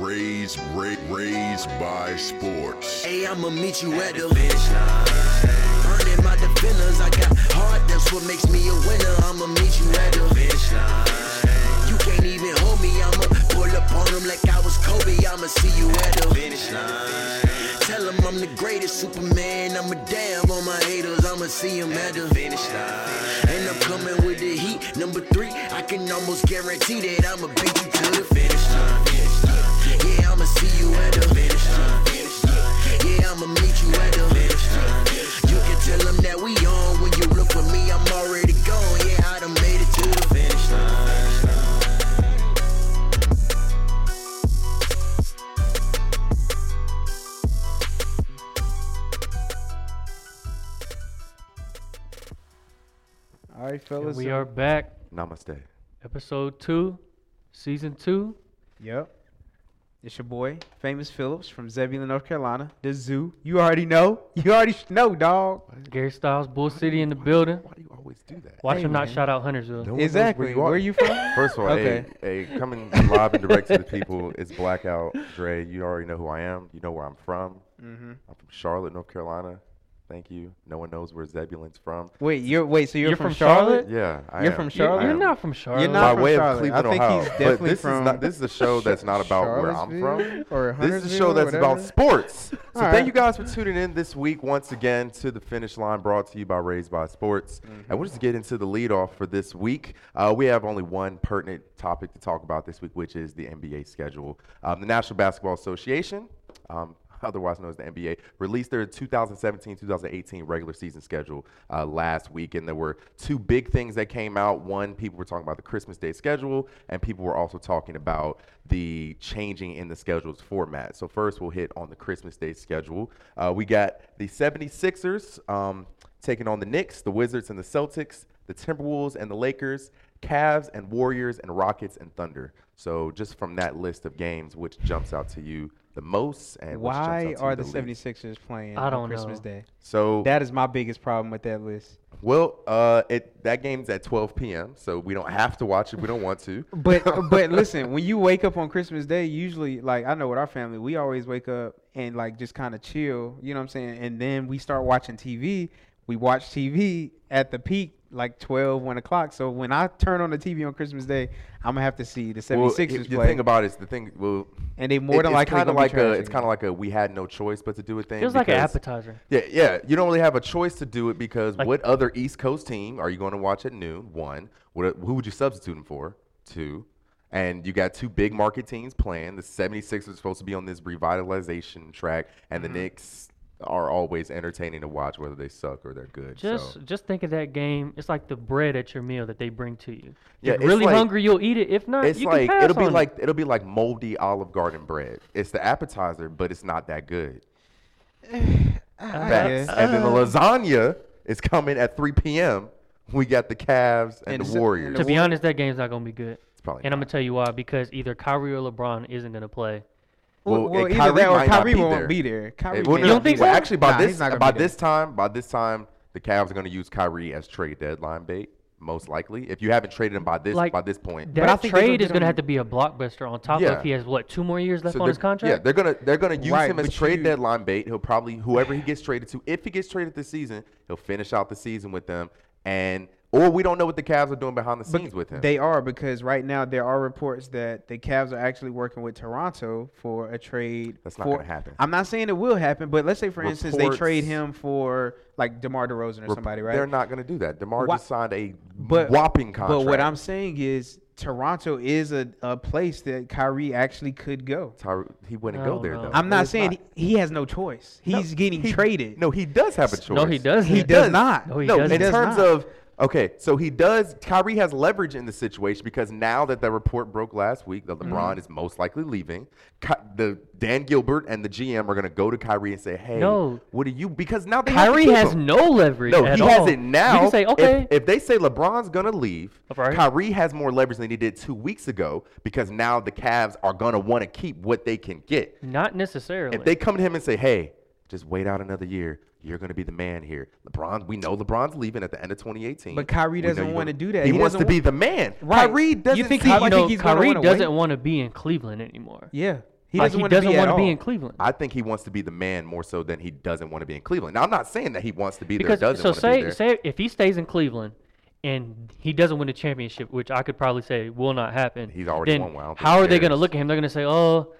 raised, ra- raised by sports. Hey, I'ma meet you at the finish line. Burning my defenders, I got heart, that's what makes me a winner. I'ma meet you at the finish line. You can't even hold me, I'ma pull up on them like I was Kobe. I'ma see you at the finish line. Tell them I'm the greatest Superman. I'm a damn on my haters. I'ma see them at the finish line. And I'm coming with the heat. Number three, I can almost guarantee that I'ma beat you to the finish line. Yeah, I'ma see you at the finish line. Yeah, I'ma meet you at the finish line. You can tell them that we on. When you look for me, I'm already gone. Yeah, I done made it to the finish line. All right, fellas. we so- are back, Namaste. episode two, season two. Yep. It's your boy, Famous Phillips from Zebulon, North Carolina. The zoo. You already know. You already know, dog. Gary Styles, Bull City in the building. Why do you always do that? Watch Hey, him not shout out Huntersville. No one knows Exactly. Where, are you from? First of all, Okay. hey, hey, coming live and direct to the people, it's Blackout Dre. You already know who I am. You know where I'm from. mm-hmm. I'm from Charlotte, North Carolina. Thank you. No one knows where Zebulon's from. Wait, you're wait. So you're, You're from, from Charlotte? Charlotte? Yeah, I You're am. from Charlotte? You're not from Charlotte. You're not By from way Charlotte. of Cleveland, I think Ohio. he's but definitely this from is not. This is a show that's not about where I'm from. Or This is a show that's about sports. So All thank you guys for tuning in this week once again to the finish line brought to you by Raised by Sports. Mm-hmm. And we'll just get into the lead off for this week. Uh, we have only one pertinent topic to talk about this week, which is the NBA schedule. Um, the National Basketball Association. Um, Otherwise known as the NBA, released their 2017-2018 regular season schedule uh, last week, and there were two big things that came out. One, people were talking about the Christmas Day schedule, and people were also talking about the changing in the schedule's format. So first, we'll hit on the Christmas Day schedule. Uh, we got the 76ers um, taking on the Knicks, the Wizards and the Celtics, the Timberwolves and the Lakers, Cavs and Warriors and Rockets and Thunder. So just from that list of games, which jumps out to you the most? And Why are you the least? 76ers playing I on don't Christmas know. Day? So That is my biggest problem with that list. well, uh, it that game's at 12 p.m. So we don't have to watch it. We don't want to. But but listen, when you wake up on Christmas Day, usually like I know with our family, we always wake up and like just kind of chill, you know what I'm saying? And then we start watching TV. We watch TV at the peak like 12, 1 o'clock. So when I turn on the TV on Christmas Day, I'm gonna have to see the 76ers well, it- the thing about it is the thing. Well, and they more it- than it's likely kind of like a it's kind of like a we had no choice but to do a thing. it thing. Feels like an appetizer. Yeah, yeah. You don't really have a choice to do it because Like- what other East Coast team are you going to watch at noon? One. What, who would you substitute them for? Two. And you got two big market teams playing. The 76ers are supposed to be on this revitalization track, and Mm-hmm. the Knicks are always entertaining to watch, whether they suck or they're good. Just so. just think of that game. It's like the bread at your meal that they bring to you. Yeah, If it's you're really like- hungry, you'll eat it. If not, It's you like can pass it'll be on it. like it'll be like moldy Olive Garden bread. It's the appetizer, but it's not that good. I Facts. guess. And then the lasagna is coming at 3 p.m. We got the Cavs and, And the Warriors. To be honest, that game's not gonna be good. it's probably And I'm gonna tell you why. Because either Kyrie or LeBron isn't gonna play. Well, Well, well, and either Kyrie that or might Kyrie be won't there. be there. Kyrie It- well, can't no, You don't be think there. well, actually, by Nah, this by this time, by this time, the Cavs are going to use Kyrie as trade deadline bait, most likely. If you haven't traded him by this Like, by this point, But I That think trade is gonna have to be a blockbuster. On top Yeah. of he has what two more years left So on his contract. Yeah, they're gonna they're gonna use Right, him as trade you- deadline bait. He'll probably whoever he gets traded to, if he gets traded this season, he'll finish out the season with them, and or we don't know what the Cavs are doing behind the But scenes with him. They are because right now there are reports that the Cavs are actually working with Toronto for a trade. That's not for- gonna happen. I'm not saying it will happen, but let's say for instance they trade him for like DeMar DeRozan or Rep- somebody, right? They're not going to do that. Demar Why- just signed a but whopping contract. But what I'm saying is Toronto is a, a place that Kyrie actually could go. Tyre- he wouldn't go there know. though. I'm not it's saying He, he has no choice. No, He's getting he- traded. No, he does have a choice. No, he doesn't. he does not. No, he no, doesn't. in does terms not. of okay, so he does. Kyrie has leverage in the situation because now that the report broke last week that Mm-hmm. LeBron is most likely leaving, Ky- the Dan Gilbert and the GM are going to go to Kyrie and say, "Hey, No. what do you?" Because now they Kyrie has him. no leverage. No, he all. has it now. You can say If- okay. If, they say LeBron's gonna leave, Right. Kyrie has more leverage than he did two weeks ago because now the Cavs are gonna want to keep what they can get. not necessarily. If they come to him and say, "Hey, just wait out another year. You're going to be the man here." LeBron, we know LeBron's leaving at the end of 2018. But Kyrie doesn't wanna do that. He, He wants doesn't to be the man. Right. Kyrie doesn't. think he- you you know, think he's Kyrie wanna doesn't want to be in Cleveland anymore. Yeah. He Like, doesn't he want to doesn't be want to be in Cleveland. I think he wants to be the man more so than he doesn't want to be in Cleveland. Now I'm not saying that he wants to be there. because Doesn't so say be there. say if he stays in Cleveland and he doesn't win a championship, which I could probably say will not happen. He's already then won one. I don't think How are they going to look at him? They're going to say, "Oh,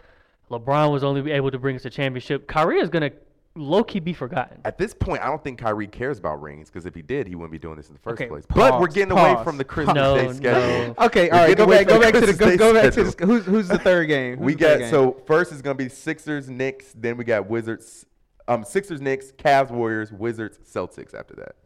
LeBron was only able to bring us a championship." Kyrie is going to low key be forgotten. At this point, I don't think Kyrie cares about rings because if he did, he wouldn't be doing this in the first Okay, place. but we're pause, getting away from the Christmas No, Day no. schedule. Okay, all right. Go back. Go back to the. Go, go back to the. Who's who's the third game? Who's We got game? so first is gonna be Sixers, Knicks. Then we got Wizards, um, Sixers, Knicks, Cavs, Warriors, Wizards, Celtics. After that,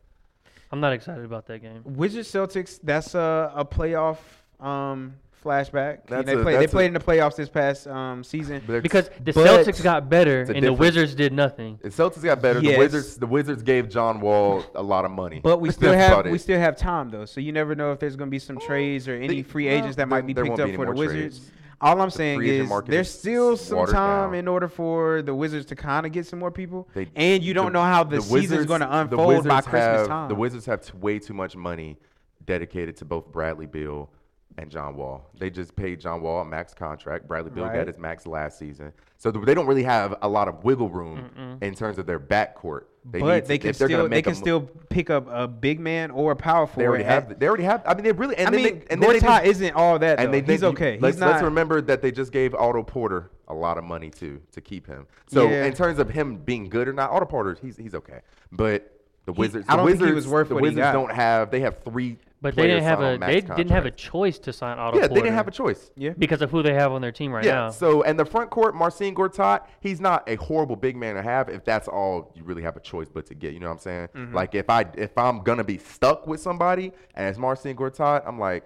I'm not excited about that game. Wizards Celtics. That's a, a playoff um, flashback. You know, That's they a- played. They that's a- in the playoffs this past um, season. Because the But- Celtics got better It's a and the. Wizards did nothing. the Celtics got better. Yes. The Wizards, the Wizards gave John Wall a lot of money. But we still have we still have time though, so you never know if there's going to be some trades or any They- free well, agents that there- might be picked up be for the Wizards. trades. All I'm The saying is there's still some time down. in order for the Wizards to kind of get some more people, They- and you don't the- know how the, season's Wizards- going to unfold by Christmas have- time. The Wizards have way too much money dedicated to both Bradley Beal and John Wall. They just paid John Wall a max contract. Bradley Beal Right. got his max last season, so th- they don't really have a lot of wiggle room in terms of their backcourt. They but to- they can if they're gonna still they can a still pick up a big man or a power forward. They already at- have. They already have. I mean, they really. And I then mean, they, and they Gortat just- isn't all that. and though. they he's they- okay. Let's, he's not. let's remember that they just gave Otto Porter a lot of money too to keep him. So Yeah. in terms of him being good or not, Otto Porter he's he's okay. But the He- Wizards, I the don't think Wizards, he was worth the what he Wizards got. don't have. They have three. But they didn't have a max they didn't have a contracts. choice to sign Otto Yeah, they didn't have a choice. yeah. because of who they have on their team right yeah. now. So and the front court, Marcin Gortat, he's not a horrible big man to have if that's all you really have a choice but to get. You know what I'm saying? Mm-hmm. Like if I if I'm gonna be stuck with somebody and it's Marcin Gortat, I'm like,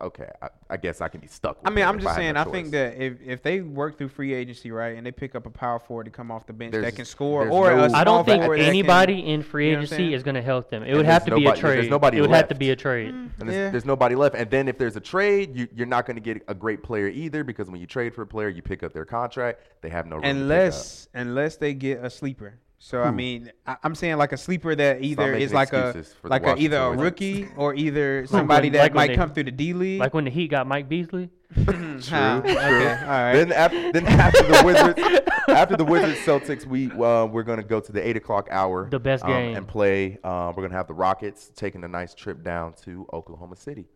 okay, I, I guess I can be stuck. With I mean, him I'm just have saying. no I think that if, if they work through free agency right and they pick up a power forward to come off the bench that can score, or no- a I small I don't think forward that can- anybody in free you know what I'm saying? agency is going to help them. It And would have there's to be a nobody- there's trade. nobody it would have to be a trade. And there's, Yeah. there's nobody left. And then if there's a trade, you, you're not going to get a great player either because when you trade for a player, you pick up their contract. They have no room to pick up. unless unless they get a sleeper. So I mean, I, I'm saying like a sleeper that either is like a excuses for the like a, either a rookie or either somebody Like that when might they- come through the D League. Like when the Heat got Mike Beasley. True, True, Okay, true. all right. Then after, then after the Wizards, after the Wizards Celtics, we uh, we're gonna go to the eight o'clock hour. The best um, game. and play. Um, we're gonna have the Rockets taking a nice trip down to Oklahoma City.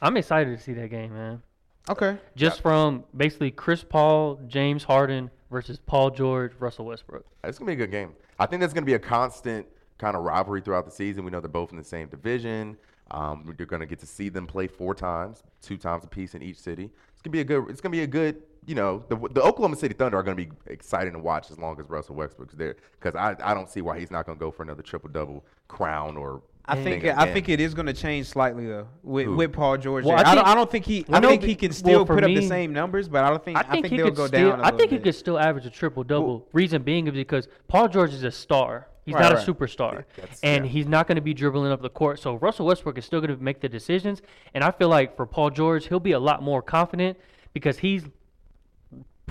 I'm excited to see that game, man. okay. Just from basically Chris Paul, James Harden versus Paul George, Russell Westbrook. It's gonna be a good game. I think there's gonna be a constant kind of rivalry throughout the season. We know they're both in the same division. Um, you're gonna get to see them play four times, two times apiece in each city. It's gonna be a good. It's gonna be a good. You know, the, the Oklahoma City Thunder are gonna be exciting to watch as long as Russell Westbrook's there, because I, I don't see why he's not gonna go for another triple double crown or. I think I think it is going to change slightly though with, Who? with Paul George. Well, there. I I, don't, think- I don't think he. well, I no, think he can still for put up the same numbers, but I don't think. I think, he they'll go still. down. a I think he little could still average a triple double. Reason being is because Paul George is a star. He's Right, not right. a superstar, That's- and yeah. he's not going to be dribbling up the court. So Russell Westbrook is still going to make the decisions. And I feel like for Paul George, he'll be a lot more confident because he's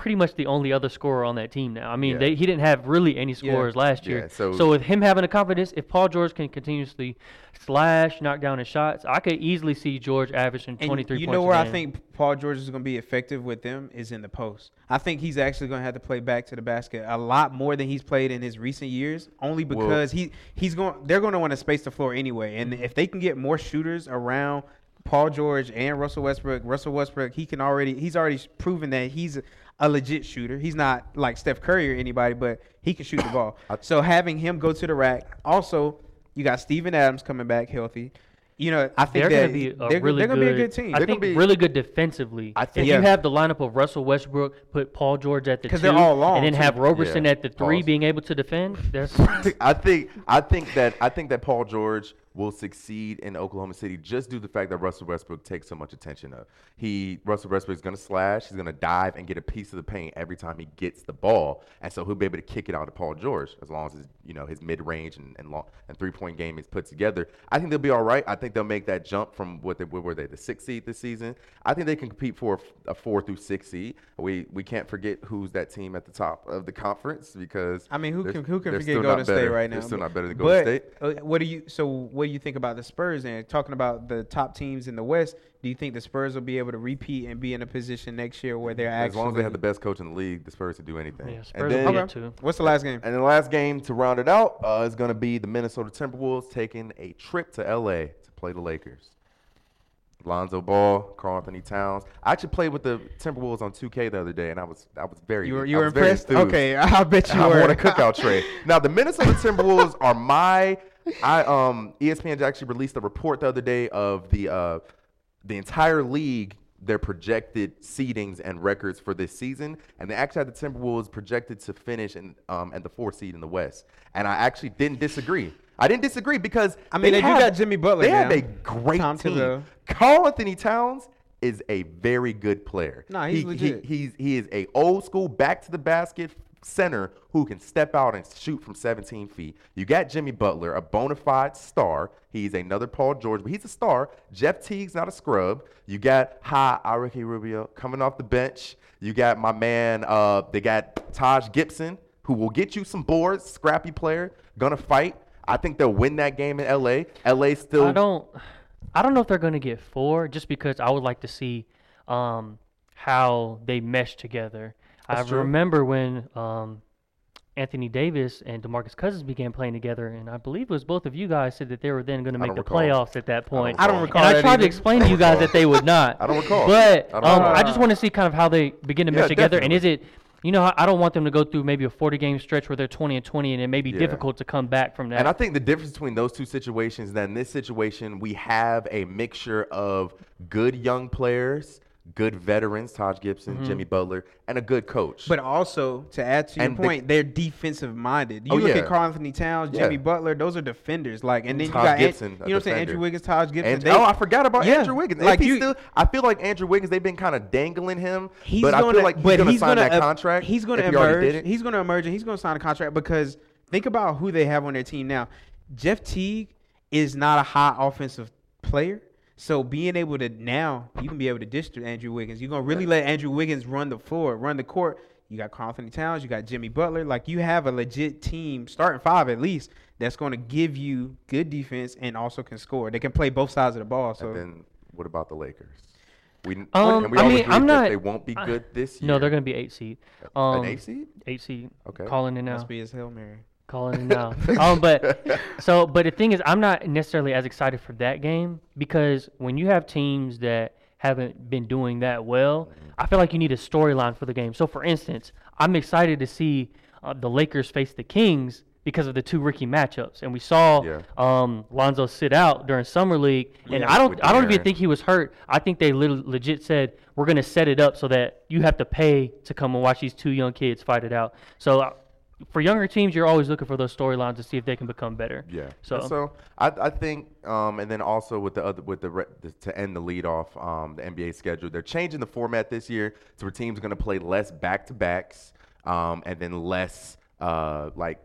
pretty much the only other scorer on that team now. I mean, Yeah. they, he didn't have really any Yeah. scorers last Yeah, year. so- so with him having a confidence, if Paul George can continuously slash, knock down his shots, I could easily see George averaging And 23 you points. know where I think Paul George is going to be effective with them is in the post. I think he's actually going to have to play back to the basket a lot more than he's played in his recent years, only Well- because he he's going. They're going to want to space the floor anyway, and if they can get more shooters around Paul George and Russell Westbrook, Russell Westbrook, he can already he's already proven that he's a legit shooter. He's not like Steph Curry or anybody, but he can shoot the ball. so having him go to the rack, also you got Steven Adams coming back healthy. You know, I think they're going to be a they're, really they're good. gonna be a good team. I They're gonna think be- really good defensively. I think- if Yeah. you have the lineup of Russell Westbrook, put Paul George at the two, they're all long, and then too. have Roberson Yeah, at the three, pause. being able to defend. That's I think I think that I think that Paul George will succeed in Oklahoma City just due to the fact that Russell Westbrook takes so much attention of. He Russell Westbrook is going to slash, he's going to dive and get a piece of the paint every time he gets the ball, and so he'll be able to kick it out to Paul George as long as his you know his mid range and and, long, and three point game is put together. I think they'll be all right. I think they'll make that jump from what they what were they the sixth seed this season. I think they can compete for a four through six seed. We we can't forget who's that team at the top of the conference because I mean, who can who can forget Golden State right now? They're still not better than Golden but, State. uh, what do you? So what what do you think about the Spurs? And talking about the top teams in the West, do you think the Spurs will be able to repeat and be in a position next year where they're As actually? long as they have the best coach in the league, the Spurs to do anything. Yeah, and then, will Okay. too. What's the last game? and the last game to round it out uh, is going to be the Minnesota Timberwolves taking a trip to LA to play the Lakers. Lonzo Ball, Carl Anthony Towns. I actually played with the Timberwolves on 2K the other day, and I was I was very You were you were very impressed? Okay, I bet you I were. won a cookout trade. Now the Minnesota Timberwolves are my. I um ESPN actually released a report the other day of the uh the entire league their projected seedings and records for this season, and they actually had the Timberwolves projected to finish in um at the fourth seed in the West. And I actually didn't disagree. I didn't disagree because I mean, they do have- got Jimmy Butler They have a great Tom team. Thibodeau. Carl Anthony Towns is a very good player. Nah, he's He- he- legit. he's he is a old school back to the basket center who can step out and shoot from 17 feet. You got Jimmy Butler, a bona fide star. He's another Paul George, but he's a star. Jeff Teague's not a scrub. You got Ha Ricky Rubio coming off the bench. You got my man. Uh, they got Taj Gibson, who will get you some boards. Scrappy player, gonna fight. I think they'll win that game in LA. LA still. I don't. I don't know if they're to get four, just because I would like to see um, how they mesh together. That's I true. remember when um, Anthony Davis and DeMarcus Cousins began playing together, and I believe it was both of you guys said that they were then going to make the recall. playoffs at that point. I don't recall And I that tried either. to explain to you guys that they would not. I don't recall. But I don't um, recall. I just want to see kind of how they begin to Yeah, mesh together. And is it, you know, I- I don't want them to go through maybe a 40 game stretch where they're 20 and 20, and it may be Yeah. difficult to come back from that. And I think the difference between those two situations, is that in this situation, we have a mixture of good young players, good veterans, Taj Gibson, Mm-hmm. Jimmy Butler, and a good coach. But also, to add to your And the- point, they're defensive minded. You Oh, look yeah. at Carl Anthony Towns, Yeah. Jimmy Butler; those are defenders. Like, and then Taj you got Gibson, a you know what I'm saying? Andrew Wiggins, Taj Gibson. And- they- oh, I forgot about Yeah, Andrew Wiggins. like you- still, I feel like Andrew Wiggins. They've been kind of dangling him, He's but gonna, I feel like he's gonna he's sign gonna that uh, contract. He's going to emerge. He's going to emerge, and he's going to sign a contract because think about who they have on their team now. Jeff Teague is not a high offensive player. So being able to now, you can be able to dish to Andrew Wiggins. You're gonna really let Andrew Wiggins run the floor, run the court. You got Carl Anthony Towns, you got Jimmy Butler. Like you have a legit team, starting five at least, that's going to give you good defense and also can score. They can play both sides of the ball. So And then what about the Lakers? We Um, and we I all mean, agree I'm that not- they won't be I- good this year. no, they're going to be eight seed. Um, an eight seed. Eight seed. Okay. Calling it now. must be his hail mary. Calling it now. um, but so, but the thing is, I'm not necessarily as excited for that game because when you have teams that haven't been doing that well, I feel like you need a storyline for the game. So, for instance, I'm excited to see uh, the Lakers face the Kings because of the two Ricky matchups, and we saw Yeah. um, Lonzo sit out during summer league, and Yeah, I don't, I don't even think he was hurt. I think they lit- legit said we're going to set it up so that you have to pay to come and watch these two young kids fight it out. So. For younger teams, you're always looking for those storylines to see if they can become better. Yeah. So, So, so I, I think, um, and then also with the other with the, re- the to end the lead off um, the NBA schedule, they're changing the format this year to where teams are going to play less back to backs, um, and then less uh, like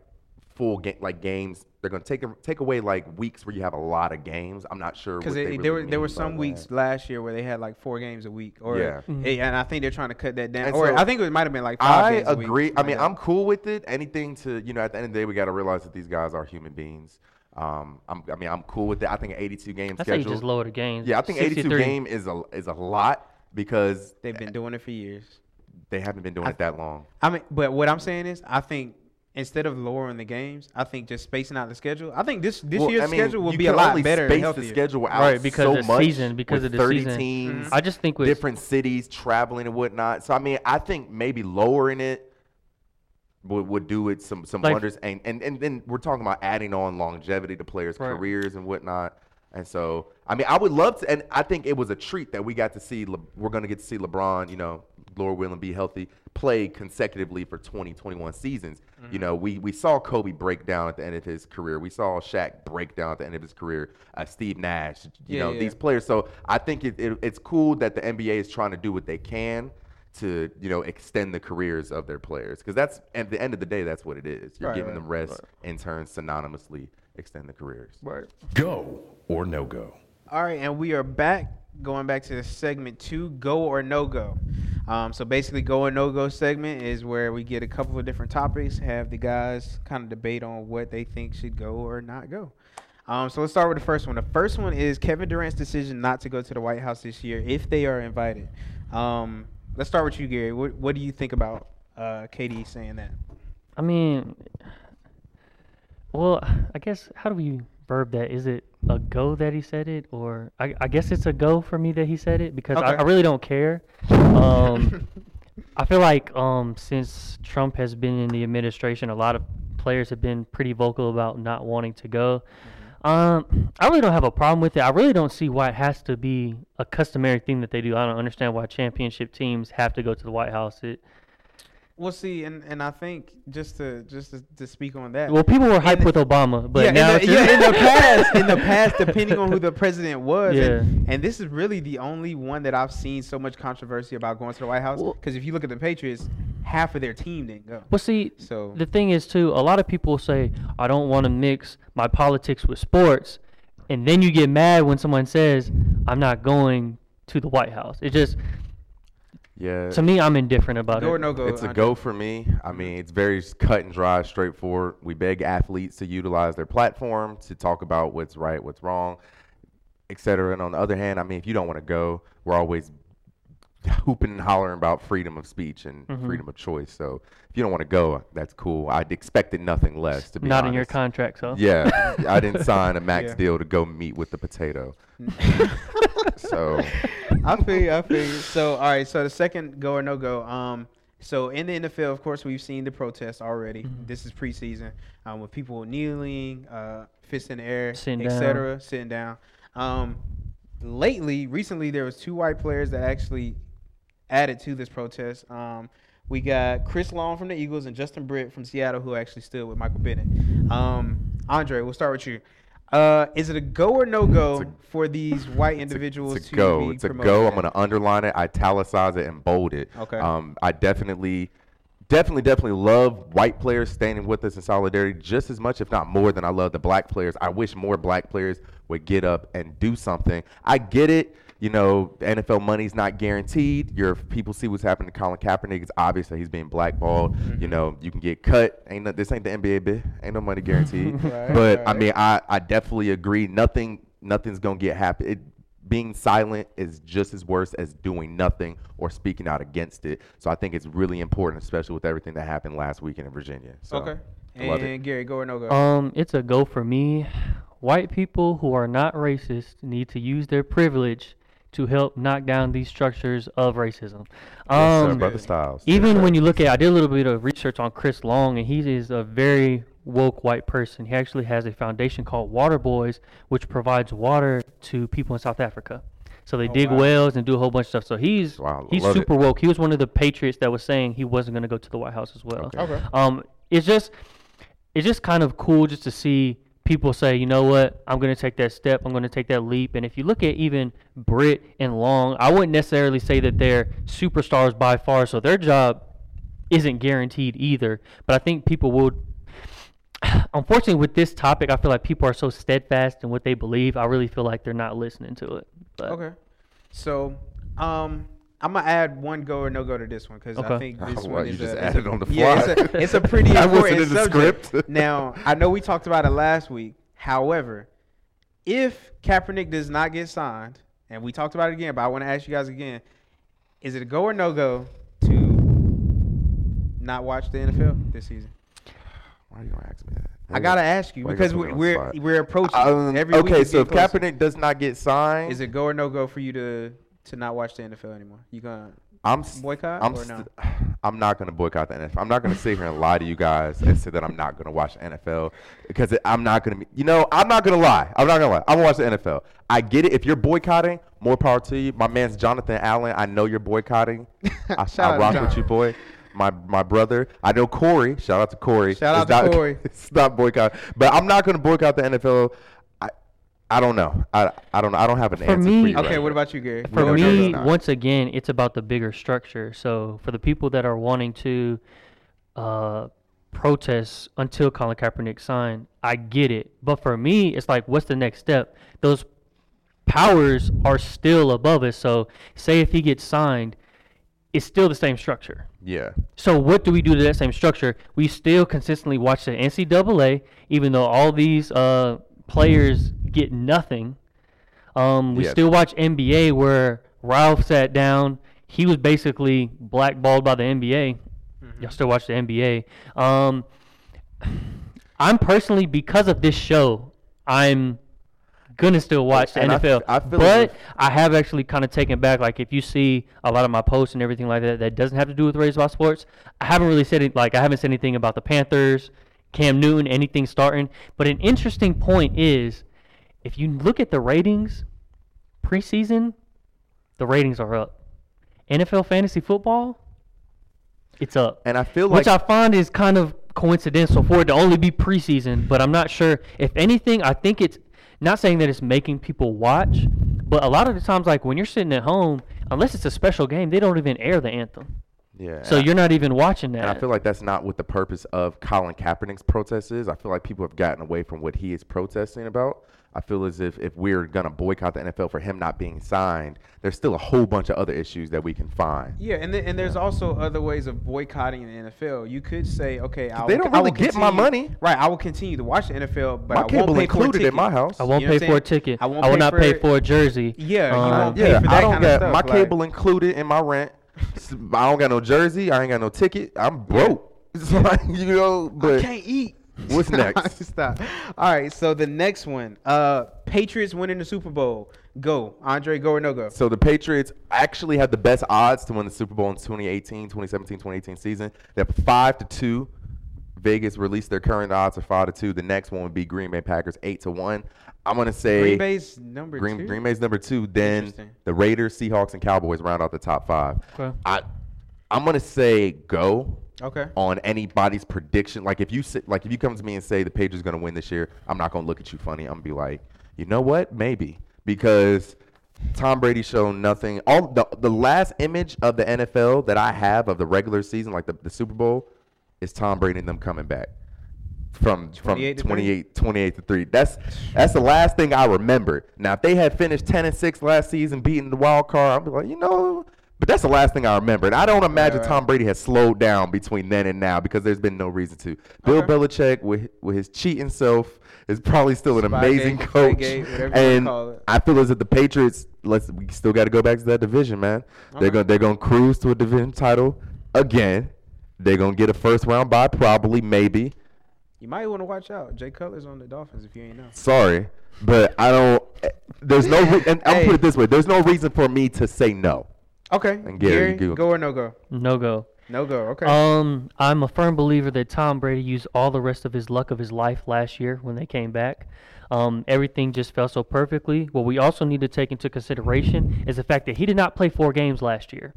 full game like games. They're going to take take away like weeks where you have a lot of games. I'm not sure Because what they there were there were mean by some that. weeks last year where they had like four games a week, or Yeah. eh, and I think they're trying to cut that down. And or so I think it might have been like five I games a week, agree. I mean, like I'm cool with it. Anything to you know, at the end of the day, we got to realize that these guys are human beings. Um, I'm, I mean, I'm cool with it. I think 82 game I say you just lower the games. Yeah, I think 82 63. game is a is a lot because they've been doing it for years. they haven't been doing it that long. I mean, but what I'm saying is, I think instead of lowering the games, I think just spacing out the schedule. I think this this Well, year's I mean, schedule will be a lot only better and space healthier. the schedule out Right, because so of the much season, because of the 30 season. teams. I just think with different cities traveling and whatnot. So I mean, I think maybe lowering it would, would do it some some Like- wonders. And, and and then we're talking about adding on longevity to players' Right. careers and whatnot. And so I mean, I would love to. And I think it was a treat that we got to see. Le, we're going to get to see LeBron. You know, Lord willing, be healthy, play consecutively for 20, 21 seasons. Mm-hmm. You know, we we saw Kobe break down at the end of his career. We saw Shaq break down at the end of his career. Uh, Steve Nash. You Yeah, know, yeah. these players. So I think it, it, it's cool that the NBA is trying to do what they can to you know extend the careers of their players because that's at the end of the day that's what it is. You're Right, giving right, them rest in turn synonymously extend the careers. right. Go or no go. All right, and we are back. Going back to the segment two, go or no go. Um, so basically, go or no go segment is where we get a couple of different topics, have the guys kind of debate on what they think should go or not go. Um, so let's start with the first one. The first one is Kevin Durant's decision not to go to the White House this year if they are invited. Um, let's start with you, Gary. What, what do you think about uh, KD saying that? I mean, well, I guess how do we verb that? Is it a go that he said it, or I, I guess it's a go for me that he said it because I, Okay. I really don't care. Um, I feel like um, since Trump has been in the administration, a lot of players have been pretty vocal about not wanting to go. Um, I really don't have a problem with it. I really don't see why it has to be a customary thing that they do. I don't understand why championship teams have to go to the White House. It, Well, see, and, and I think just to just to, to speak on that. well, people were hyped the- with Obama, but yeah, now in it's the, yeah, in the past, in the past, depending on who the president was, Yeah. and, and this is really the only one that I've seen so much controversy about going to the White House. Well- Because if you look at the Patriots, half of their team didn't go. Well, see, So the thing is too, a lot of people say I don't want to mix my politics with sports, and then you get mad when someone says I'm not going to the White House. It just Yeah. to me, I'm indifferent about go or it. no go. It's a go for me. I mean, it's very cut and dry, straightforward. We beg athletes to utilize their platform to talk about what's right, what's wrong, et cetera. And on the other hand, I mean, if you don't want to go, we're always hooping and hollering about freedom of speech and Mhm. freedom of choice. So if you don't want to go, that's cool. I'd expected nothing less, to be Not honest. in your contract, so Yeah, I didn't sign a max Yeah. deal to go meet with the potato. so I feel you, I feel you. So all right, so the second go or no go. Um, so in the NFL, of course, we've seen the protests already. Mm-hmm. This is preseason, um, with people kneeling, uh, fists in the air, Sitting etc., sitting down. Um, lately, recently, there was two white players that actually added to this protest. Um, we got Chris Long from the Eagles and Justin Britt from Seattle, who actually stood with Michael Bennett. Um, Andre, we'll start with you. Uh, is it a go or no go It's for these white It's a- individuals It's a, to go. It's a promoted? go. I'm gonna underline it, italicize it, and bold it. Okay. Um, I definitely, definitely, definitely love white players standing with us in solidarity just as much, if not more, than I love the black players. I wish more black players would get up and do something. I get it. You know, NFL money's not guaranteed. Your people see what's happening to Colin Kaepernick. It's obvious that he's being blackballed. Mm-hmm. You know, you can get cut. Ain't no, this ain't the NBA, bit. Ain't no money guaranteed. Right, but I mean, I, I definitely agree. Nothing nothing's gonna get happy. It, being silent is just as worse as doing nothing or speaking out against it. So I think it's really important, especially with everything that happened last weekend in Virginia. So Okay. I love it. And Gary, go or no go? Um, it's a go for me. White people who are not racist need to use their privilege to help knock down these structures of racism. Yes, sir, Um, brother Styles. Even sir. when you look at, I did a little bit of research on Chris Long, and he is a very woke white person. He actually has a foundation called Waterboys, which provides water to people in South Africa. So they Oh, dig wow. wells and do a whole bunch of stuff. So he's Wow, he's love it. super woke. He was one of the patriots that was saying he wasn't going to go to the White House as well. Okay. okay. Um, it's just it's just kind of cool just to see people say, you know what, I'm going to take that step, I'm going to take that leap. And if you look at even Britt and Long, I wouldn't necessarily say that they're superstars by far, so their job isn't guaranteed either. But I think people will. Unfortunately, with this topic, I feel like people are so steadfast in what they believe. I really feel like they're not listening to it. But Okay. So, um, I'm gonna add one go or no go to this one because I think this Oh, one wow, is you just a, added on the fly. Yeah, it's a, it's a pretty That wasn't important in the subject. script. now, I know we talked about it last week. However, if Kaepernick does not get signed, and we talked about it again, but I want to ask you guys again: Is it a go or no go to not watch the NFL this season? Why you gonna ask me that? I gotta ask you because we, put me on the we're we're approaching Um, every okay, so if closer. Kaepernick does not get signed, is it go or no go for you to to not watch the NFL anymore? You gonna I'm boycott I'm or no? I'm not gonna boycott the NFL. I'm not gonna sit here and lie to you guys and say that I'm not gonna watch the NFL because it, I'm not gonna be. You know, I'm not gonna lie. I'm not gonna lie. I'm gonna watch the NFL. I get it. If you're boycotting, more power to you. My man's Jonathan Allen. I know you're boycotting. I, I rock John. with you, boy. My my brother. I know Corey. Shout out to Corey. Shout out It's to not- Corey. It's not boycott, but I'm not gonna boycott the NFL. I I don't know. I I don't know. I don't have an For answer me- for you. Okay, right what now. about you, Gary? for No, no, me, it's once again, it's about the bigger structure. So for the people that are wanting to uh, protest until Colin Kaepernick signed, I get it. But for me, it's like, what's the next step? Those powers are still above us. So say if he gets signed, it's still the same structure. Yeah. So what do we do to that same structure? We still consistently watch the NCAA, even though all these uh, players get nothing. Um, we Yes. still watch NBA where Rauf sat down. He was basically blackballed by the NBA. Y'all still watch the NBA. Um, I'm personally because of this show, I'm gonna still watch the And NFL. I feel but if- I have actually kind of taken back. Like if you see a lot of my posts and everything like that that doesn't have to do with Raised by Sports, I haven't really said it. Like I haven't said anything about the Panthers, Cam Newton, anything starting. But an interesting point is, if you look at the ratings, preseason, the ratings are up. NFL fantasy football, it's up And I feel like which I find is kind of coincidental for it to only be preseason. But I'm not sure. If anything, I think it's not saying that it's making people watch, but a lot of the times, like when you're sitting at home, unless it's a special game, they don't even air the anthem, yeah. so you're not even watching that. And I feel like that's not what the purpose of Colin Kaepernick's protest is. I feel like people have gotten away from what he is protesting about. I feel as if if we're gonna boycott the NFL for him not being signed, there's still a whole bunch of other issues that we can find. Yeah, and then, and there's also other ways of boycotting the NFL. You could say, okay, I They will, don't I will really get my money. Right, I will continue to watch the NFL, but My I won't cable pay for a included ticket. in my house. I won't You know pay for a ticket. I won't will pay not for pay for a jersey. Yeah, you Um, won't pay Yeah, for I don't kind of get stuff, my like- cable included in my rent. I don't got no jersey. I ain't got no ticket. I'm broke. It's like you know, but I can't eat. What's next? Stop. All right, so the next one, uh, Patriots winning the Super Bowl. Go, Andre. Go or no go? So the Patriots actually had the best odds to win the Super Bowl in 2018, 2017, 2018 season. They're five to two. Vegas released their current odds of five to two. The next one would be Green Bay Packers eight to one. I'm gonna say Green Bay's number Green, two. Green Bay's number two. Then the Raiders, Seahawks, and Cowboys round out the top five. Okay. I I'm gonna say go Okay. on anybody's prediction. Like if you sit like if you come to me and say the Patriots gonna win this year, I'm not gonna look at you funny. I'm gonna be like, you know what? Maybe because Tom Brady showed nothing. All the the last image of the NFL that I have of the regular season, like the, the Super Bowl, is Tom Brady and them coming back from from 28 to 28, 28 to three. That's that's the last thing I remember. Now if they had finished ten and six last season, beating the wild card, I'd be like, you know. But that's the last thing I remember, and I don't imagine right. Tom Brady has slowed down between then and now because there's been no reason to. Bill Okay. Belichick, with with his cheating self, is probably still an Spygate, amazing coach. Whatever you wanna and. I feel as if the Patriots, let's we still got to go back to that division, man. They're gonna they're gonna cruise to a division title again. They're gonna get a first round bye, probably, maybe. You might want to watch out. Jay Cutler's on the Dolphins if you ain't know. Sorry, but I don't. eh, There's no. Re- and I'm Hey. put it this way: there's no reason for me to say no. Okay. And Gary, Gary, go. go or no go? No go. No go. Okay. Um, I'm a firm believer that Tom Brady used all the rest of his luck of his life last year when they came back. Um, everything just fell so perfectly. What we also need to take into consideration is the fact that he did not play four games last year.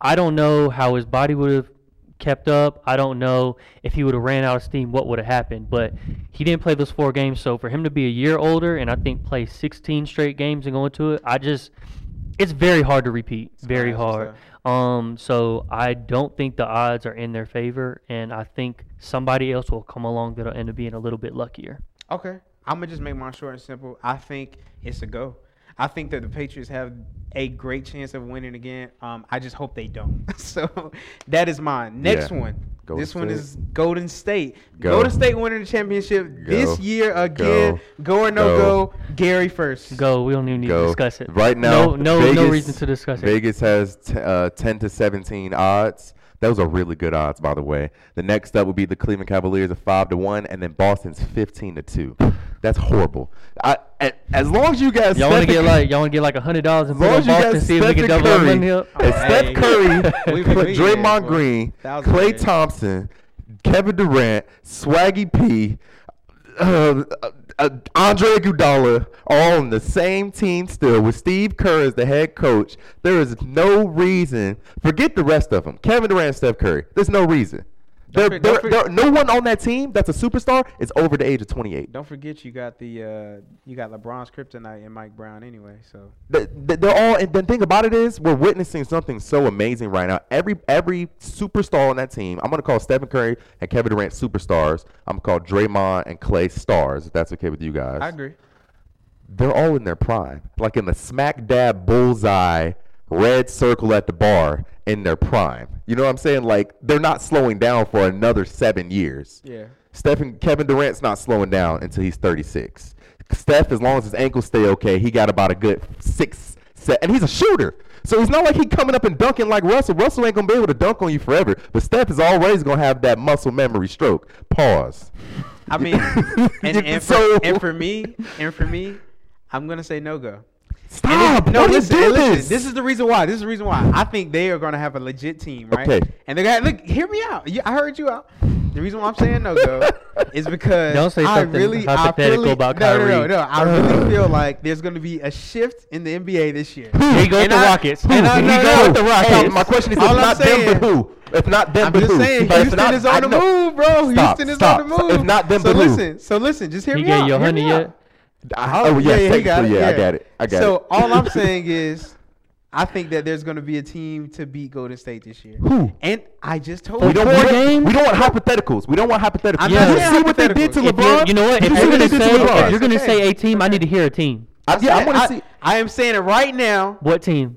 I don't know how his body would have kept up. I don't know if he would have ran out of steam, what would have happened. But he didn't play those four games. So for him to be a year older and I think play 16 straight games and go into it, I just, it's very hard to repeat. Very hard. Um, so I don't think the odds are in their favor, and I think somebody else will come along that'll end up being a little bit luckier. Okay. I'm gonna just make mine short and simple. I think it's a go. I think that the Patriots have a great chance of winning again. Um, I just hope they don't. so that is mine. Next Yeah. one. Golden this one is Golden State. Go. Golden State winning the championship this year again. Go, Go. or no Go. go. Gary first. Go. We don't even need to discuss it. Right now, no, no, no reason to discuss it. Vegas has t- uh, 10 to 17 odds. Those are really good odds, by the way. The next up would be the Cleveland Cavaliers at five to one, and then Boston's 15 to two. That's horrible. I, a- as long as you guys, Y'all want to get like y'all want to get like a hundred dollars and as put on as you Boston, guys, see if we can double our Curry, money up. and Steph. Curry, We've been Cl- waiting, Draymond boy. Green, Thousand Clay years. Thompson, Kevin Durant, Swaggy P, uh, uh, uh, Andre Iguodala all on the same team still with Steve Kerr as the head coach. There is no reason. Forget the rest of them. Kevin Durant, Steph Curry. There's no reason. There, for- there, for- there- no one on that team that's a superstar is over the age of 28. Don't forget you got the uh, you got LeBron's kryptonite and Mike Brown anyway. So Th- th- They're all. And the thing about it is, we're witnessing something so amazing right now. Every every superstar on that team, I'm gonna call Stephen Curry and Kevin Durant superstars. I'm gonna call Draymond and Clay stars. If that's okay with you guys. I agree. They're all in their prime, like in the smack dab bullseye red circle at the bar in their prime. You know what I'm saying? Like they're not slowing down for another seven years. Yeah. Stephen Kevin Durant's not slowing down until he's 36. Steph, as long as his ankles stay okay, he got about a good six, set, and he's a shooter. So it's not like he coming up and dunking like Russell. Russell ain't gonna be able to dunk on you forever, but Steph is always gonna have that muscle memory stroke. Pause. I mean, and, and, for, So- and for me, and for me, I'm gonna say no go. Stop! And it- no, Why do you listen, do listen. this? This is the reason why. This is the reason why. I think they are gonna have a legit team, right? Okay. And they got look. Hear me out. You, I heard you out. The reason why I'm saying no go is because Don't say I something really, I hypothetical really, about no, no, no, Kyrie. no. I really feel like there's gonna be a shift in the NBA this year. Here you go with And the I- Rockets. and I- Here no, you no, go no. with the Rockets. Hey, my question is, if All I'm not them, but who? If not them, I'm but just who? saying, But if Houston not- is I on the know. move, bro. Stop, Houston is stop. on the So move. if not them, so but who? listen, so listen, just hear He me out. you a hear honey yet? I- oh, yeah, he got technically, yeah, I got it. I got so it. So all I'm saying is, I think that there's going to be a team to beat Golden State this year. Who? And I just told We you. don't, we, Four don't, we don't want hypotheticals. We don't want hypotheticals. I'm Did you saying see what they did to LeBron? you're, know what? If you you're see what gonna they did to say LeBron? if you're gonna Okay. say a team, I need to hear a team. I, yeah, I want to I, see. I am saying it right now. What team?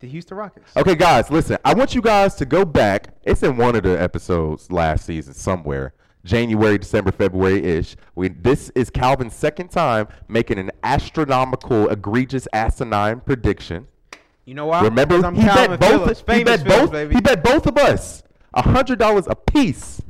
The Houston Rockets. Okay, guys, listen. I want you guys to go back. It's in one of the episodes last season somewhere. January, December, February ish. This is Calvin's second time making an astronomical, egregious, asinine prediction. You know why? Remember, I'm he bet both. He bet Phillips, both. baby. He bet both of us a hundred dollars a piece,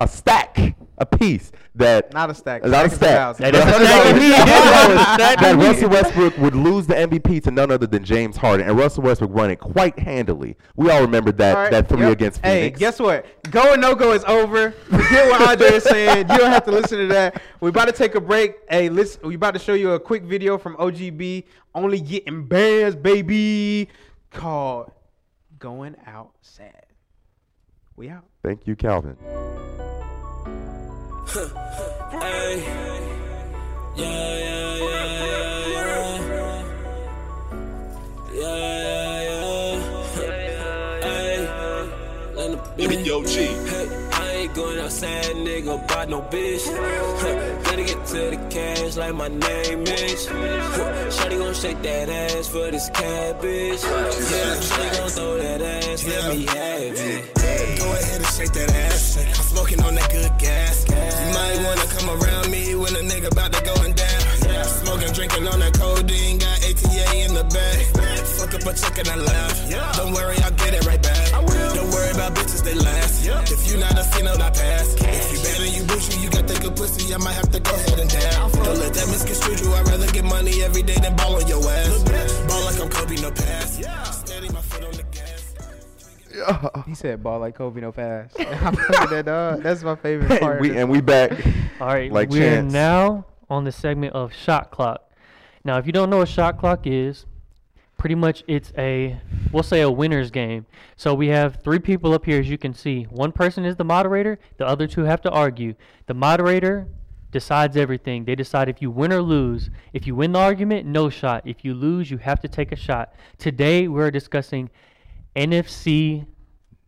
a stack, a piece. That Not a stack. Not a Stack is a stack. thousand. That is a stack that Stack to me. Russell Westbrook would lose the MVP to none other than James Harden, and Russell Westbrook won it quite handily. We all remember that All right, that three yep. against Hey, guess what? Go and no go is over. Forget what Andre is saying. You don't have to listen to that. We're about to take a break. Hey, listen, we about to show you a quick video from OGB. Only getting bands, baby. Called "Going Out Sad." We out. Thank you, Calvin. Hey. Yeah, yeah, yeah, yeah, yeah. Yeah, yeah, yeah. Hey. Let the beat. Yo, G. Hey, I ain't going outside, nigga, by no bitch. Gotta get to the cash like my name is. Shawty gon' shake that ass for this cabbage. Yeah, Shawty gon' throw that ass, let me have it. Go ahead and shake that ass. I'm smoking on that good gas. You might wanna come around me when a nigga about to going down. Smoking, drinking on that codeine, got ATA in the bag. Fuck up a chicken and I laugh. Don't worry, I'll get it right back. Don't worry about bitches, they last. If you not a female, I pass. If you bad and you bougie, you got that good pussy, I might have to go ahead and dab. Don't let that misconstrue you. I'd rather get money every day than ball on your ass. Ball like I'm Kobe, no pass. Steady gas. He said ball like Kobe, no pass. I'm fucking that dog. That's my favorite part. we, and we back. All right, Like we're Chance. now on the segment of shot clock. Now, if you don't know what shot clock is, pretty much it's a we'll say a winner's game. So we have three people up here, as you can see. One person is the moderator. The other two have to argue. The moderator decides everything. They decide if you win or lose. If you win the argument, no shot. If you lose, you have to take a shot. Today we're discussing NFC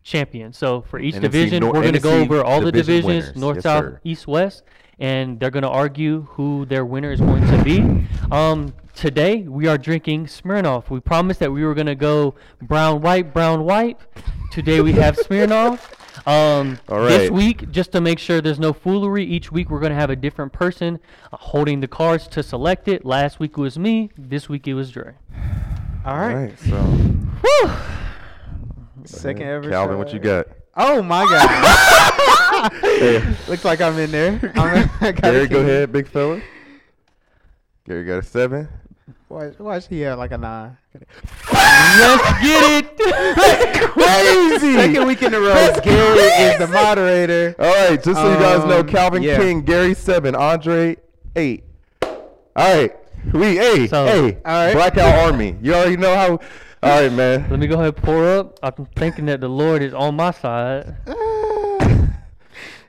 champions. So for each NFC division, nor- we're going to go NFC over all the division divisions, winners. north, Yes, south, sir. east, west, and they're going to argue who their winner is going to be. Um, today we are drinking Smirnoff. We promised that we were going to go brown, white, brown, white. Today we have Smirnoff. Um, All This right. week, just to make sure there's no foolery, each week we're going to have a different person uh, holding the cards to select it. Last week it was me. This week it was Dre. All All right. right, so Whew. Second ever. Calvin, what you got? Oh my god. Hey, Looks like I'm in there. I'm I got a Gary, go ahead, big fella. Gary got a seven. Watch, watch he had like a nine. Let's get it. That's Crazy. Second week in a row, Gary is the moderator. All right, just so you guys know, Um, Calvin yeah. King, Gary seven, Andre eight. All right, we hey So- hey All right. Blackout Army. You already know how. All right, man. Let me go ahead and pour up. I'm thinking that the Lord is on my side.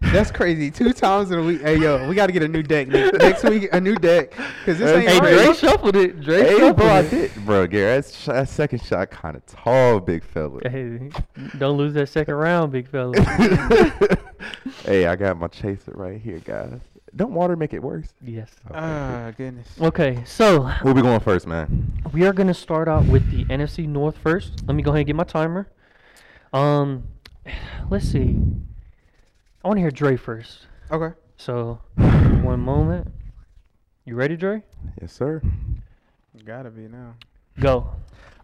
That's crazy. Two times in a week. Hey yo, we got to get a new deck next, next week. A new deck because this Hey, ain't Hey, right. Dre shuffled it. Dre Hey, shuffled bro, I it. did, bro, Gary. That, sh- that second shot kind of tall, big fella. Hey, don't lose that second round, big fella. hey, I got my chaser right here, guys. Don't water make it worse? yes. Ah goodness. Okay, so Who we going first, man? we are gonna start out with the NFC North first. Let me go ahead and get my timer. Um, let's see. I want to hear Dre first. Okay. So, one moment. You ready, Dre? Yes, sir. Gotta be now. Go.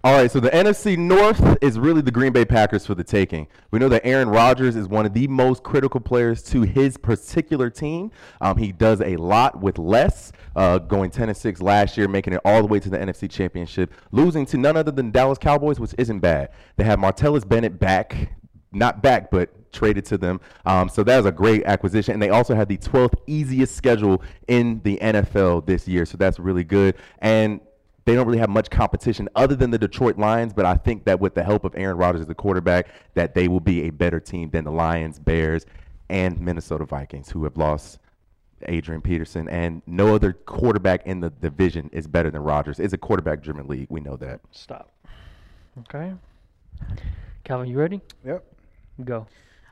All right, so the NFC North is really the Green Bay Packers for the taking. We know that Aaron Rodgers is one of the most critical players to his particular team. Um, he does a lot with less, uh, going 10 and 6 last year, making it all the way to the NFC Championship, losing to none other than Dallas Cowboys, which isn't bad. They have Martellus Bennett back, not back, but traded to them. Um, so that is a great acquisition. And they also have the 12th easiest schedule in the NFL this year. So that's really good. And they don't really have much competition other than the Detroit Lions, but I think that with the help of Aaron Rodgers as the quarterback, that they will be a better team than the Lions, Bears, and Minnesota Vikings, who have lost Adrian Peterson. And no other quarterback in the division is better than Rodgers. It's a quarterback-driven league. We know that. Stop. Okay. Calvin, you ready? Yep. Go.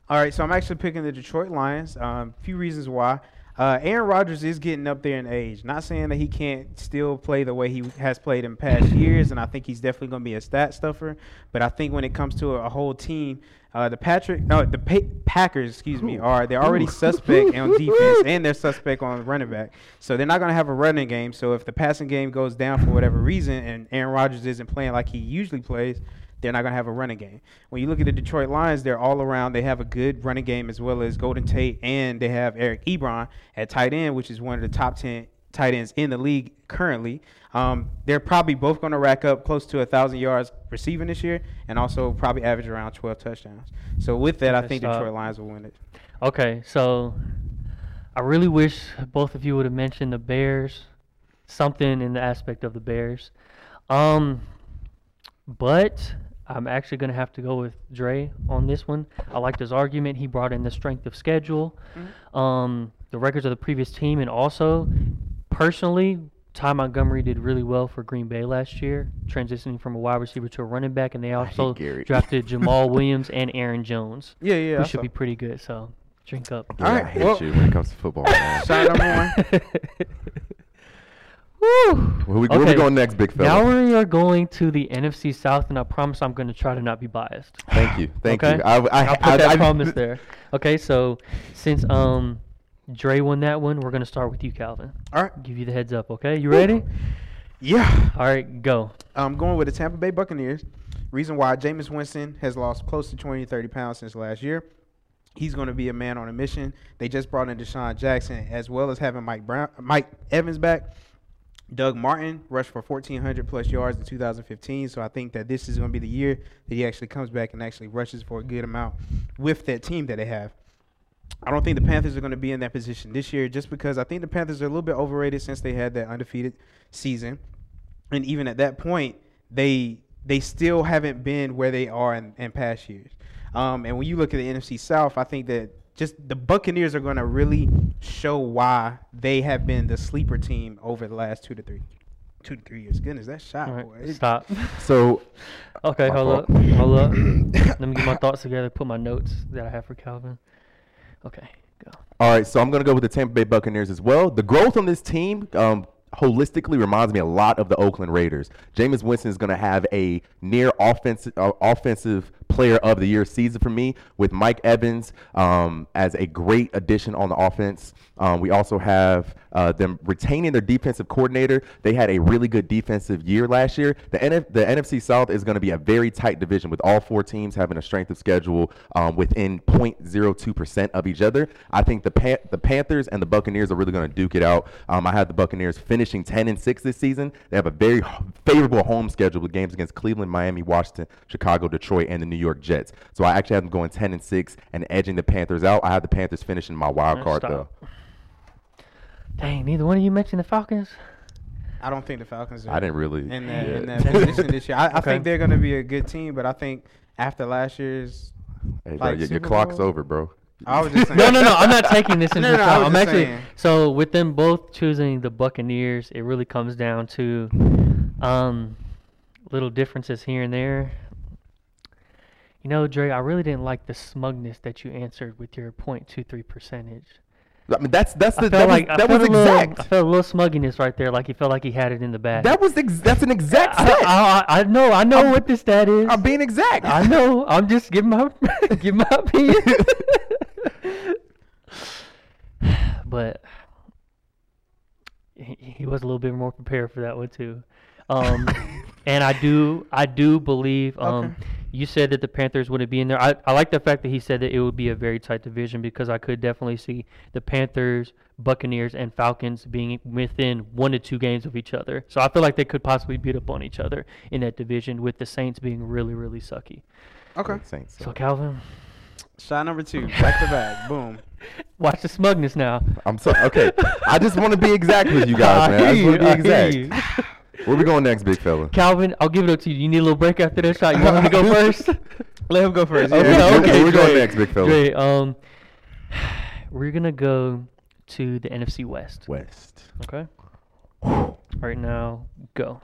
All right, so I'm actually picking the Detroit Lions. A um, few reasons why. Uh, Aaron Rodgers is getting up there in age. Not saying that he can't still play the way he has played in past years, and I think he's definitely going to be a stat stuffer. But I think when it comes to a, a whole team, uh, the Patrick, no, the pa- Packers, excuse me, are they're already suspect on defense and they're suspect on running back. So they're not going to have a running game. So if the passing game goes down for whatever reason, and Aaron Rodgers isn't playing like he usually plays, they're not going to have a running game. When you look at the Detroit Lions, they're all around. They have a good running game as well as Golden Tate, and they have Eric Ebron at tight end, which is one of the top 10 tight ends in the league currently. Um, they're probably both going to rack up close to a 1,000 yards receiving this year and also probably average around 12 touchdowns. So with that, I think. Detroit Lions will win it. Okay, so I really wish both of you would have mentioned the Bears, something in the aspect of the Bears. Um, but I'm actually going to have to go with Dre on this one. I liked his argument. He brought in the strength of schedule, um, the records of the previous team, and also, personally, Ty Montgomery did really well for Green Bay last year, transitioning from a wide receiver to a running back, and they also drafted Jamaal Williams and Aaron Jones, Yeah, yeah. who I should saw. be pretty good. So, drink up. Yeah, All I hate well- you when it comes to football. Man. Shot number one. Woo! Where we, where we going next, big fella? Now we are going to the NFC South, and I promise I'm going to try to not be biased. Thank you. Thank okay? you. I, I, will put I, that I- promise there. Okay, so since um Dre won that one, we're going to start with you, Calvin. All right. Give you the heads up, okay? You ready? Yeah. All right, go. I'm going with the Tampa Bay Buccaneers. Reason why Jameis Winston has lost close to 20, 30 pounds since last year. He's going to be a man on a mission. They just brought in DeSean Jackson as well as having Mike Brown, Mike Evans back. Doug Martin rushed for 1,400 plus yards in 2015. So I think that this is going to be the year that he actually comes back and actually rushes for a good amount with that team that they have. I don't think the Panthers are going to be in that position this year just because I think the Panthers are a little bit overrated since they had that undefeated season. And even at that point, they they still haven't been where they are in, in past years. Um, and when you look at the NFC South, I think that just the Buccaneers are going to really show why they have been the sleeper team over the last two to three, two to three years. Goodness, that shot, All right, boy. It- stop. So, Okay, My hold up. Hold up. Let me get my thoughts together, put my notes that I have for Calvin. Okay, go. all right, so I'm going to go with the Tampa Bay Buccaneers as well. The growth on this team um, holistically reminds me a lot of the Oakland Raiders. Jameis Winston is going to have a near offensive uh, offensive player of the year season for me with Mike Evans um, as a great addition on the offense. Um, we also have uh, them retaining their defensive coordinator. They had a really good defensive year last year. The, NF- the NFC South is going to be a very tight division with all four teams having a strength of schedule um, within 0.02% of each other. I think the Pan- the Panthers and the Buccaneers are really going to duke it out. Um, I have the Buccaneers finishing 10 and 6 this season. They have a very favorable home schedule with games against Cleveland, Miami, Washington, Chicago, Detroit, and the New York Jets. So I actually have them going 10 and 6 and edging the Panthers out. I have the Panthers finishing my wild card stop. though. Dang, neither one of you mentioned the Falcons? I don't think the Falcons are I didn't really. in that, yeah. in that position this year. I, I Okay. think they're going to be a good team, but I think after last year's, Hey, bro, like your, your clock's Bowl? over, bro. I was just saying. no, no, no. I'm not taking this into No, no, I account. was I'm actually saying. so with them both choosing the Buccaneers, it really comes down to um little differences here and there. You know, Dre, I really didn't like the smugness that you answered with your .23 percentage. I mean, that's that's the, felt that like was, I that was a little, exact. I felt a little smugginess right there, like he felt like he had it in the bag. That was ex- that's an exact I, stat. I, I, I know, I know what the stat is. I'm being exact. I know. I'm just giving my give my opinion. but he, he was a little bit more prepared for that one too. Um, and I do I do believe um, Okay. You said that the Panthers wouldn't be in there. I, I like the fact that he said that it would be a very tight division because I could definitely see the Panthers, Buccaneers, and Falcons being within one to two games of each other. So I feel like they could possibly beat up on each other in that division with the Saints being really, really sucky. Okay. Saints. So Calvin, Shot number two, back to back. Boom. watch the smugness now. I'm sorry. okay. I just want to be exact with you guys, man. I just want to be exact. You. Where we going next, big fella? Calvin, I'll give it up to you. You need a little break after that shot. You want him to go first? Let him go first. Okay, Yeah. Where- okay, where we going next, big fella? Great. Um, we're gonna go to the NFC West. West. Okay. Right now, go.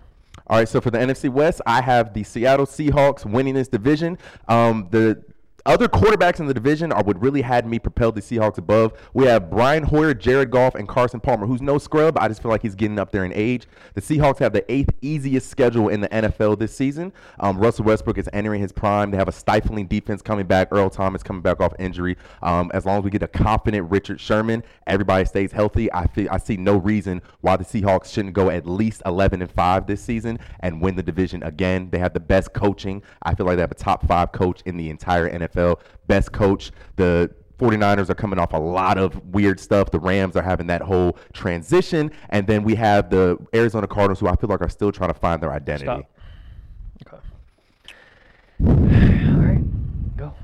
All right, so for the NFC West, I have the Seattle Seahawks winning this division. Um, the other quarterbacks in the division are what really had me propel the Seahawks above. We have Brian Hoyer, Jared Goff, and Carson Palmer, who's no scrub. I just feel like he's getting up there in age. The Seahawks have the eighth easiest schedule in the NFL this season. Um, Russell Westbrook is entering his prime. They have a stifling defense coming back. Earl Thomas coming back off injury. Um, as long as we get a confident Richard Sherman, everybody stays healthy. I feel I see no reason why the Seahawks shouldn't go at least 11 and 5 this season and win the division again. They have the best coaching. I feel like they have a top five coach in the entire NFL. Best coach. The 49ers are coming off a lot of weird stuff. The Rams are having that whole transition. And then we have the Arizona Cardinals, who I feel like are still trying to find their identity. Stop. Okay. All right. Go.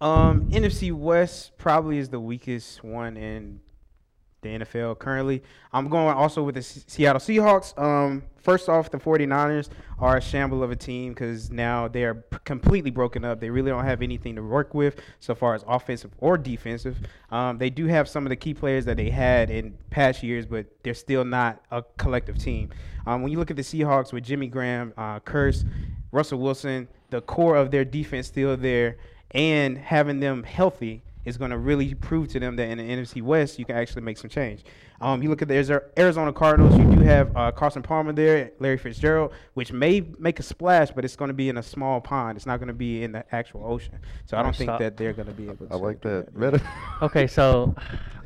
Um, NFC West probably is the weakest one in the NFL currently. I'm going also with the Seattle Seahawks. Um, first off, the 49ers are a shamble of a team because now they are p- completely broken up. They really don't have anything to work with so far as offensive or defensive. Um, they do have some of the key players that they had in past years, but they're still not a collective team. Um, when you look at the Seahawks with Jimmy Graham, uh, Curse, Russell Wilson, the core of their defense still there, and having them healthy is going to really prove to them that in the NFC West you can actually make some change. Um, you look at the Arizona Cardinals. You do have uh, Carson Palmer there, Larry Fitzgerald, which may make a splash, but it's going to be in a small pond. It's not going to be in the actual ocean. So I don't Alright, think stop. that they're going to be able. to I like do that. Meta. Okay, so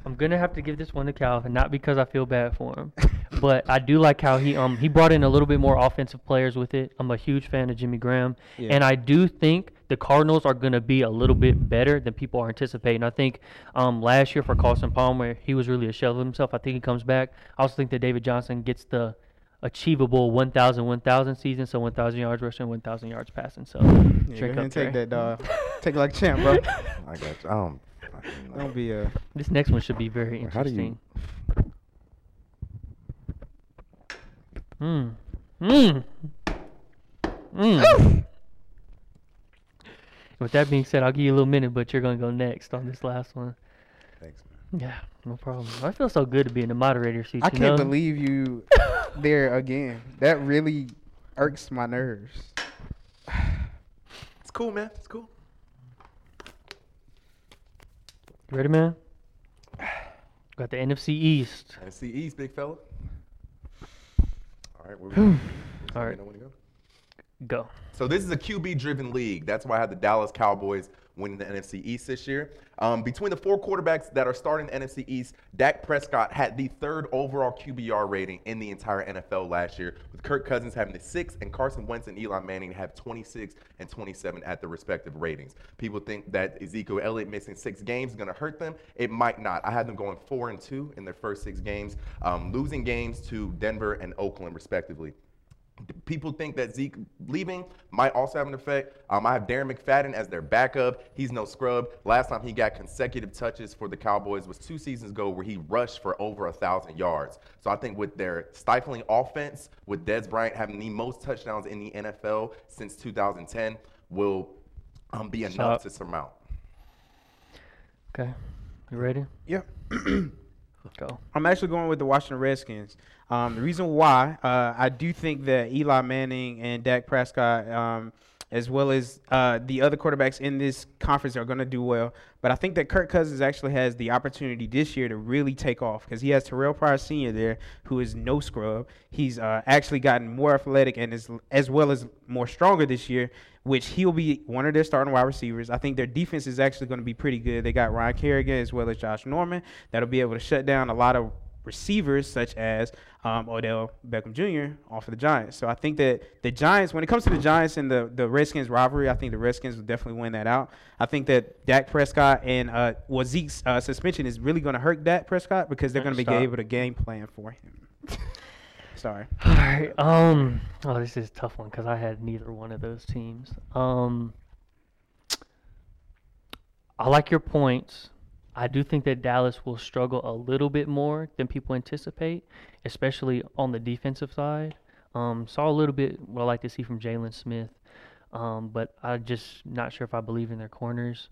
I'm gonna have to give this one to Calvin, not because I feel bad for him, but I do like how he um he brought in a little bit more offensive players with it. I'm a huge fan of Jimmy Graham, Yeah. and I do think the Cardinals are gonna be a little bit better than people are anticipating. I think um last year for Carson Palmer, he was really a shell of himself. I think he comes back. I also think that David Johnson gets the achievable 1,000 1,000 season, so 1,000 yards rushing, 1,000 yards passing. So Yeah, go drink ahead up, and take Trey. that, dog. take it like a champ, bro. I got you. I don't. Don't be a. This next one should be very How do you- interesting. Hmm. Hmm. Hmm. With that being said, I'll give you a little minute, but you're gonna go next on this last one. Thanks, man. Yeah, no problem. I feel so good to be in the moderator seat. I you can't know? believe you there again. That really irks my nerves. It's cool, man. It's cool. You ready, man? Got the NFC East. NFC East, big fella. All right, where we going? All Let me right. Go. So this is a QB-driven league. That's why I had the Dallas Cowboys winning the NFC East this year. Um, between the four quarterbacks that are starting the NFC East, Dak Prescott had the third overall QBR rating in the entire NFL last year, with Kirk Cousins having the sixth and Carson Wentz and Eli Manning have 26 and 27 at the respective ratings. People think that Ezekiel Elliott missing six games is going to hurt them. It might not. I had them going four and two in their first six games, um, losing games to Denver and Oakland respectively. People think that Zeke leaving might also have an effect. Um, I have Darren McFadden as their backup. He's no scrub. Last time he got consecutive touches for the Cowboys was two seasons ago, where he rushed for over a thousand yards. So I think with their stifling offense, with Dez Bryant having the most touchdowns in the NFL since 2010, will um, be enough Stop. to surmount. Okay. You ready? Yeah. Go. I'm actually going with the Washington Redskins. Um, the reason why uh, I do think that Eli Manning and Dak Prescott um, as well as uh, the other quarterbacks in this conference are going to do well. But I think that Kirk Cousins actually has the opportunity this year to really take off because he has Terrelle Pryor Sr. there, who is no scrub. He's uh, actually gotten more athletic and is as well as more stronger this year, which he'll be one of their starting wide receivers. I think their defense is actually going to be pretty good. They got Ryan Kerrigan as well as Josh Norman that'll be able to shut down a lot of receivers such as um, Odell Beckham Jr. off of the Giants. So I think that the Giants, when it comes to the Giants and the, the Redskins rivalry, I think the Redskins will definitely win that out. I think that Dak Prescott and uh, well, Zeke's uh, suspension is really going to hurt Dak Prescott because they're going to be able to game plan for him. Sorry. All right. Um. Oh, this is a tough one because I had neither one of those teams. Um. I like your points. I do think that Dallas will struggle a little bit more than people anticipate, especially on the defensive side. Um, saw a little bit what I like to see from Jaylon Smith, um, but I'm just not sure if I believe in their corners.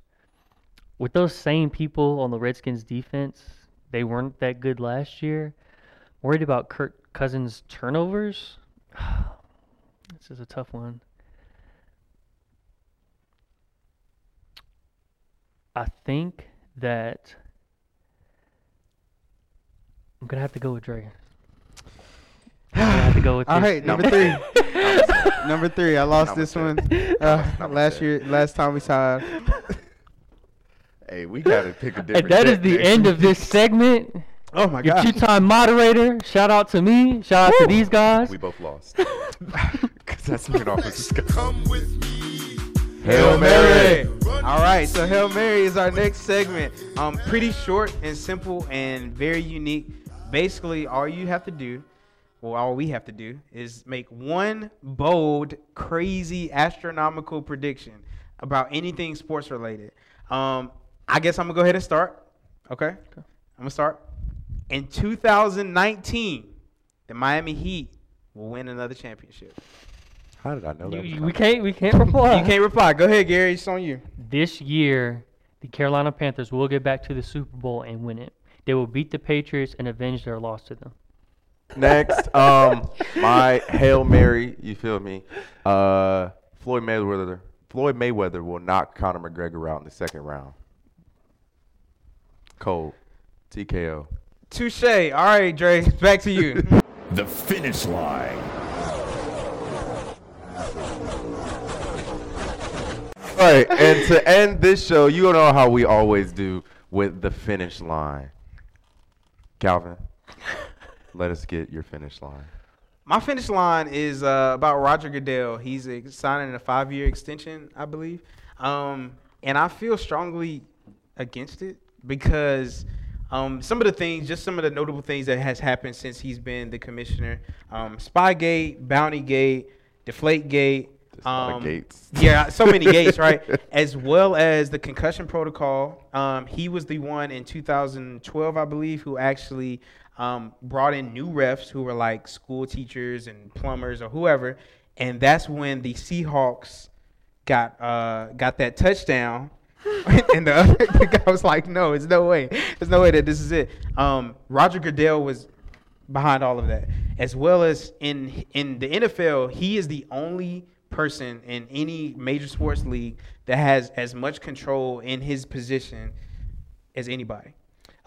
With those same people on the Redskins defense, they weren't that good last year. Worried about Kirk Cousins' turnovers. this is a tough one. I think that I'm gonna have to go with Dre. I'm gonna have to go with All this. right, number three. number three. I lost Number this two. one uh, Number last two. year. Last time we saw. Hey, we gotta pick a different. And that is deck the next end week. of this segment. Oh my Your god. two-time moderator. Shout out to me. Shout out to these guys. We both lost. Because that's looking off as Come with me. Hail Mary. All right, so Hail Mary is our next segment. Um, pretty short and simple and very unique. Basically, all you have to do, well, all we have to do, is make one bold, crazy, astronomical prediction about anything sports related. Um, I guess I'm gonna go ahead and start. Okay, I'm gonna start. In 2019, the Miami Heat will win another championship. How did I know You- that? was you- coming? we can't. We can't reply. You can't reply. Go ahead, Gary. It's on you. this year, the Carolina Panthers will get back to the Super Bowl and win it. They will beat the Patriots and avenge their loss to them. Next, um, my hail mary. You feel me? Uh, Floyd Mayweather. Floyd Mayweather will knock Conor McGregor out in the second round. Cold. TKO. Touche. All right, Dre. Back to you. The finish line. All right, and to end this show, you know how we always do with the finish line. Calvin, let us get your finish line. My finish line is uh, about Roger Goodell. He's signing a five-year extension, I believe, um, and I feel strongly against it because um, some of the things, just some of the notable things that has happened since he's been the commissioner: um, Spygate, Bountygate, Deflategate. There's a lot of um, gates. Yeah, so many gates, right? As well as the concussion protocol. Um, he was the one in 2012, I believe, who actually um, brought in new refs who were like school teachers and plumbers or whoever, and that's when the Seahawks got uh, got that touchdown. and the other guy was like, "No, it's no way. There's no way that this is it." Um, Roger Goodell was behind all of that, as well as in in the NFL, he is the only person in any major sports league that has as much control in his position as anybody.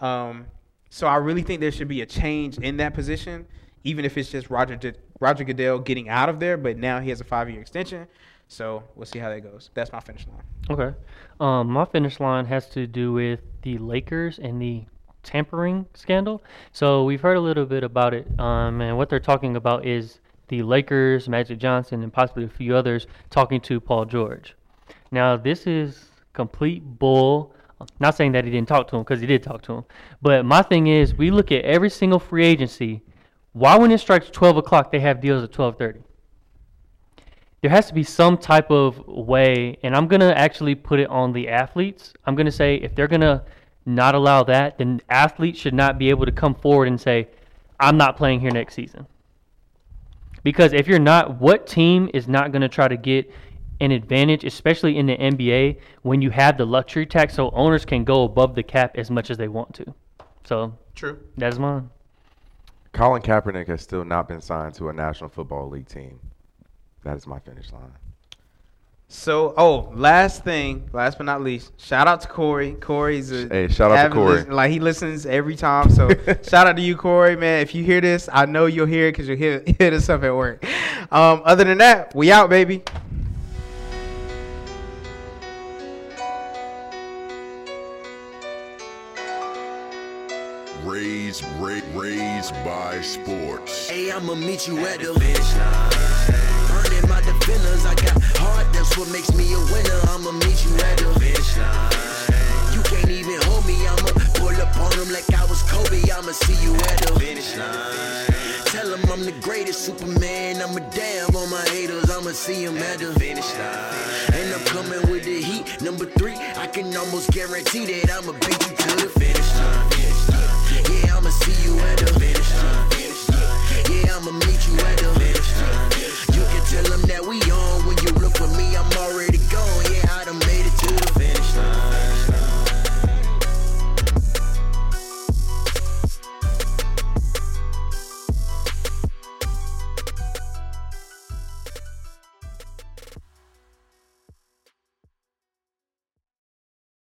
Um, so I really think there should be a change in that position, even if it's just Roger Roger Goodell getting out of there. But now he has a five year extension, so we'll see how that goes. That's my finish line. Okay. Um, my finish line has to do with the Lakers and the tampering scandal. So we've heard a little bit about it, um, and what they're talking about is the Lakers, Magic Johnson, and possibly a few others talking to Paul George. Now this is complete bull. Not saying that he didn't talk to him because he did talk to him, but my thing is we look at every single free agency. Why when it strikes 12 o'clock they have deals at 12:30? there has to be some type of way, and I'm gonna actually put it on the athletes. I'm gonna say if they're gonna not allow that, then athletes should not be able to come forward and say, "I'm not playing here next season." Because if you're not, what team is not gonna try to get an advantage, especially in the NBA, when you have the luxury tax, so owners can go above the cap as much as they want to. So True. that's mine. Colin Kaepernick has still not been signed to a National Football League team. That is my finish line. So, oh, last thing, last but not least, shout out to Corey. Corey's a Hey, shout out to Corey. listen- like he listens every time. So, shout out to you, Corey, man. If you hear this, I know you'll hear it because you'll hear hit us up at work. Um, other than that, we out, baby. Raised, ra- raised by sports. Hey, I'ma meet you at the what makes me a winner. I'ma meet you at the finish line. You can't even hold me. I'ma pull up on him like I was Kobe. I'ma see you at the finish line. Tell him I'm the greatest Superman. I'm a damn on my haters. I'ma see him at the finish line. And I'm coming with the heat. Number three, I can almost guarantee that I'ma beat you to the finish line. Yeah, I'ma see you at the finish line. Yeah, I'ma meet you at the finish line. Tell them that we on. When you look for me, I'm already gone. Yeah, I done made it to the finish line.